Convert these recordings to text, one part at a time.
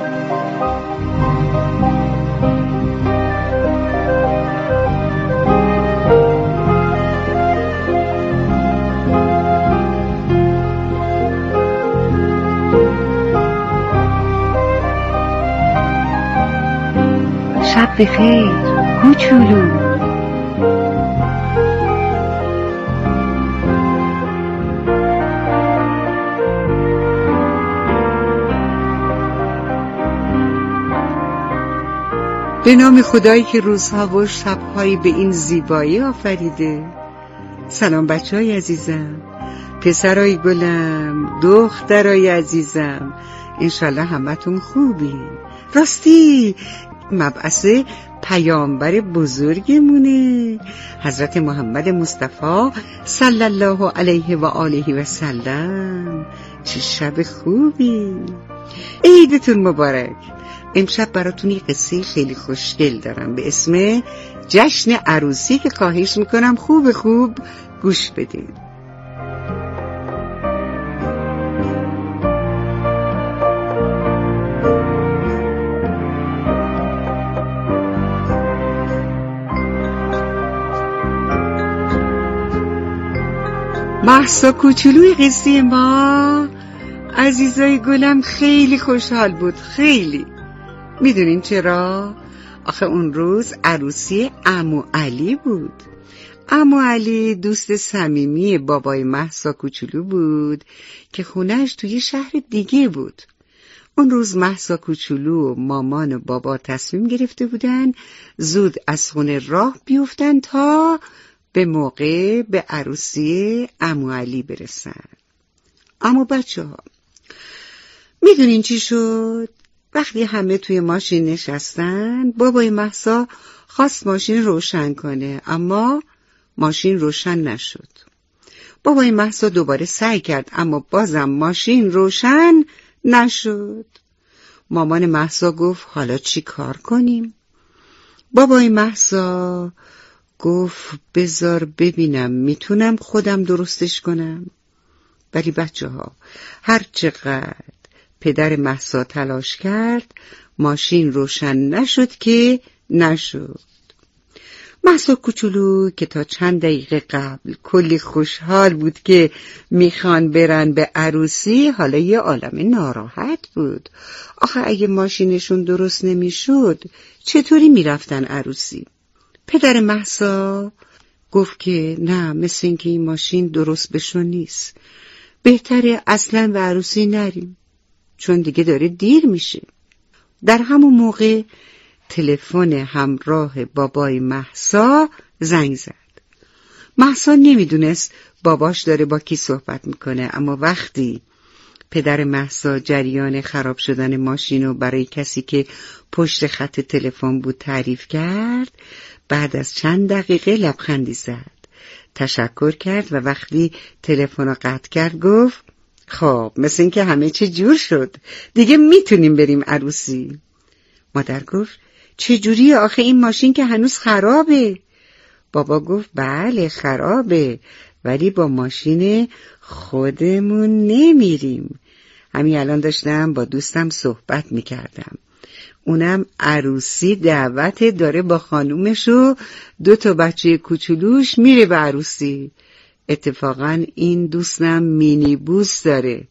شب بخیر. کوچولو. به نام خدایی که روزها و شبهایی به این زیبایی آفریده. سلام بچه های عزیزم پسرای گلم دخترای عزیزم انشالله همتون خوبی راستی مبعث پیامبر بزرگمونه حضرت محمد مصطفی صلی الله علیه و آله و سلم. چه شب خوبی. عیدتون مبارک. امشب براتون یه قصه خیلی خوشگل دارم. به اسم جشن عروسی که خواهش می‌کنم خوب خوب گوش بدید محسا کوچولوی قصه ما عزیزای گلم خیلی خوشحال بود خیلی. می‌دونین چرا؟ آخه اون روز عروسی امو علی بود امو علی دوست صمیمی بابای محسا کوچولو بود که خونش توی شهر دیگه بود اون روز محسا کوچولو و مامان و بابا تصمیم گرفته بودن زود از خونه راه بیفتن تا به موقع به عروسی امو علی برسن اما بچه ها می‌دونین چی شد؟ وقتی همه توی ماشین نشستن بابای محسا خواست ماشین روشن کنه اما ماشین روشن نشد. بابای محسا دوباره سعی کرد اما بازم ماشین روشن نشد. مامان محسا گفت حالا چی کار کنیم؟ بابای محسا گفت بزار ببینم می‌تونم خودم درستش کنم. ولی بچه ها هر چقدر پدر محسا تلاش کرد. ماشین روشن نشد که نشد. محسا کوچولو که تا چند دقیقه قبل کلی خوشحال بود که می‌خوان برن به عروسی حالا یه عالم ناراحت بود. آخه اگه ماشینشون درست نمی‌شد چطوری می‌رفتن عروسی؟ پدر محسا گفت که نه مثل اینکه این ماشین درست بشون نیست. بهتره اصلا به عروسی نریم. چون دیگه داره دیر میشه در همون موقع تلفن همراه بابای محسا زنگ زد. محسا نمی‌دونست باباش داره با کی صحبت می‌کنه اما وقتی پدر محسا جریان خراب شدن ماشین رو برای کسی که پشت خط تلفن بود تعریف کرد بعد از چند دقیقه لبخندی زد. تشکر کرد و وقتی تلفن رو قطع کرد گفت خب مثل اینکه همه چی جور شد. دیگه می‌تونیم بریم عروسی. مادر گفت چجوری آخه این ماشین که هنوز خرابه. بابا گفت بله خرابه. ولی با ماشین خودمون نمیریم. همین الان داشتم با دوستم صحبت می‌کردم. اونم عروسی دعوت داره با خانومش و دو تا بچه کوچولوش میره به عروسی. اتفاقا این دوستم مینی بوس داره.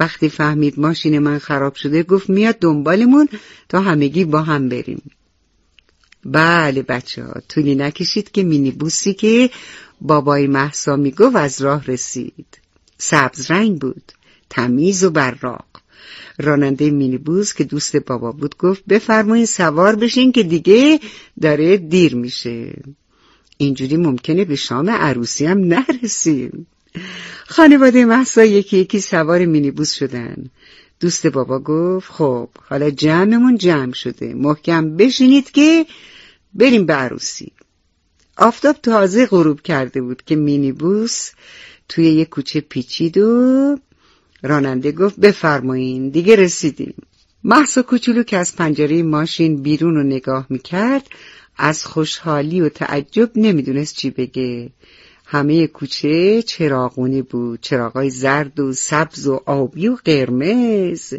وقتی فهمید ماشین من خراب شده گفت میاد دنبالمون تا همگی با هم بریم. بله بچه ها طولی نکشید که مینی بوسی که بابای محسا می‌گفت از راه رسید. سبز رنگ بود تمیز و براق. راننده مینیبوس که دوست بابا بود گفت بفرمایین سوار بشین که دیگه داره دیر میشه. اینجوری ممکنه به شام عروسی هم نرسیم. خانواده محسا یکی یکی سوار مینیبوس شدن. دوست بابا گفت خب حالا جمعمون جمع شده. محکم بشینید که بریم به عروسی. آفتاب تازه غروب کرده بود که مینیبوس توی یه کوچه پیچید و راننده گفت بفرمایین دیگه رسیدیم. محسا کوچولو که از پنجره ماشین بیرون رو نگاه می‌کرد از خوشحالی و تعجب نمی‌دونست چی بگه. همه کوچه چراغونی بود. چراغای زرد و سبز و آبی و قرمز.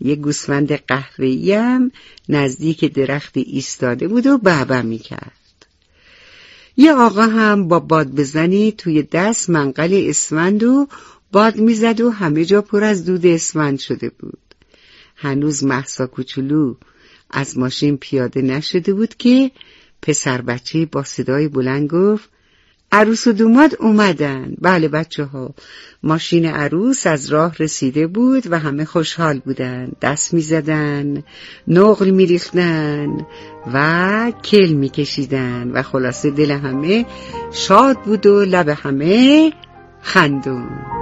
یه گوسفند قهوه‌ای هم نزدیک درخت ایستاده بود و بابا می‌کرد. یه آقا هم با باد بزنی توی دست منقل اسفند و باد می‌زد و همه جا پر از دود اسفند شده بود. هنوز محسا کوچولو از ماشین پیاده نشده بود که پسر بچه با صدای بلند گفت عروس و دوماد اومدن. بله بچه ها ماشین عروس از راه رسیده بود و همه خوشحال بودن. دست می زدن نقل می ریختن و کل می کشیدن و خلاصه دل همه شاد بود و لب همه خندون.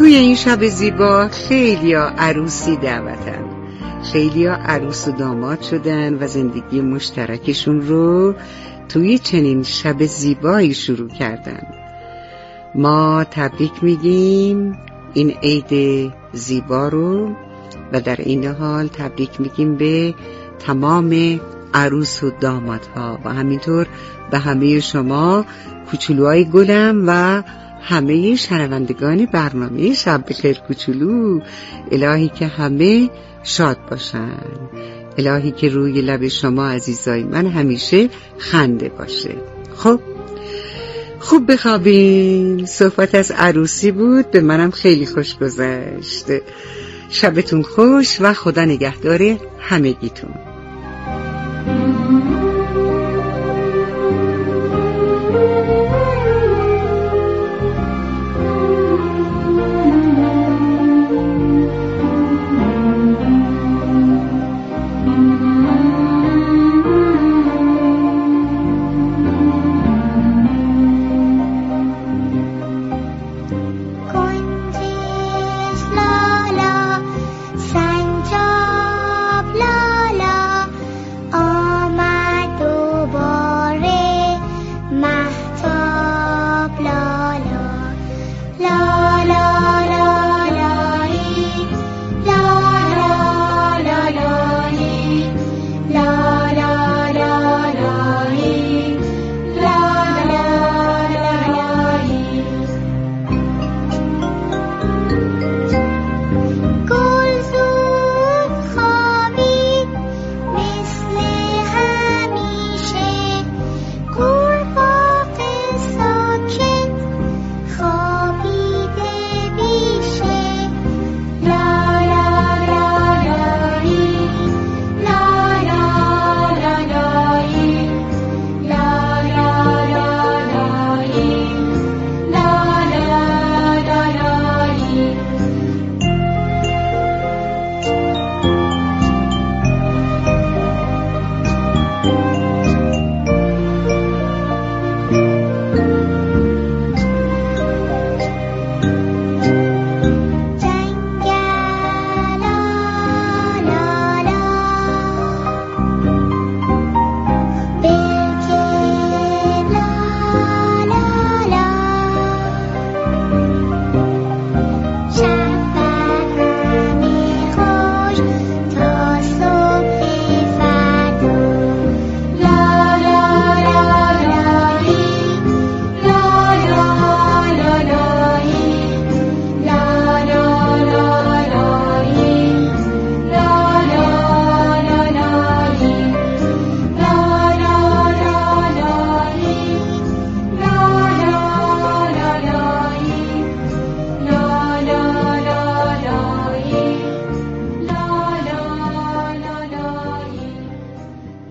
توی این شب زیبا خیلی عروسی دعوتن. خیلی عروس و داماد شدن و زندگی مشترکشون رو توی چنین شب زیبایی شروع کردن. ما تبریک میگیم این عید زیبا رو و در این حال تبریک میگیم به تمام عروس و دامادها. و همینطور به همه شما کوچولوهای گلم و همه شنوندگان برنامه شب بخیر کوچولو. الهی که همه شاد باشن. الهی که روی لب شما عزیزای من همیشه خنده باشه. خب خوب بخوابین. صحبت از عروسی بود به منم خیلی خوش گذشت. شبتون خوش و خدا نگهدار همگیتون.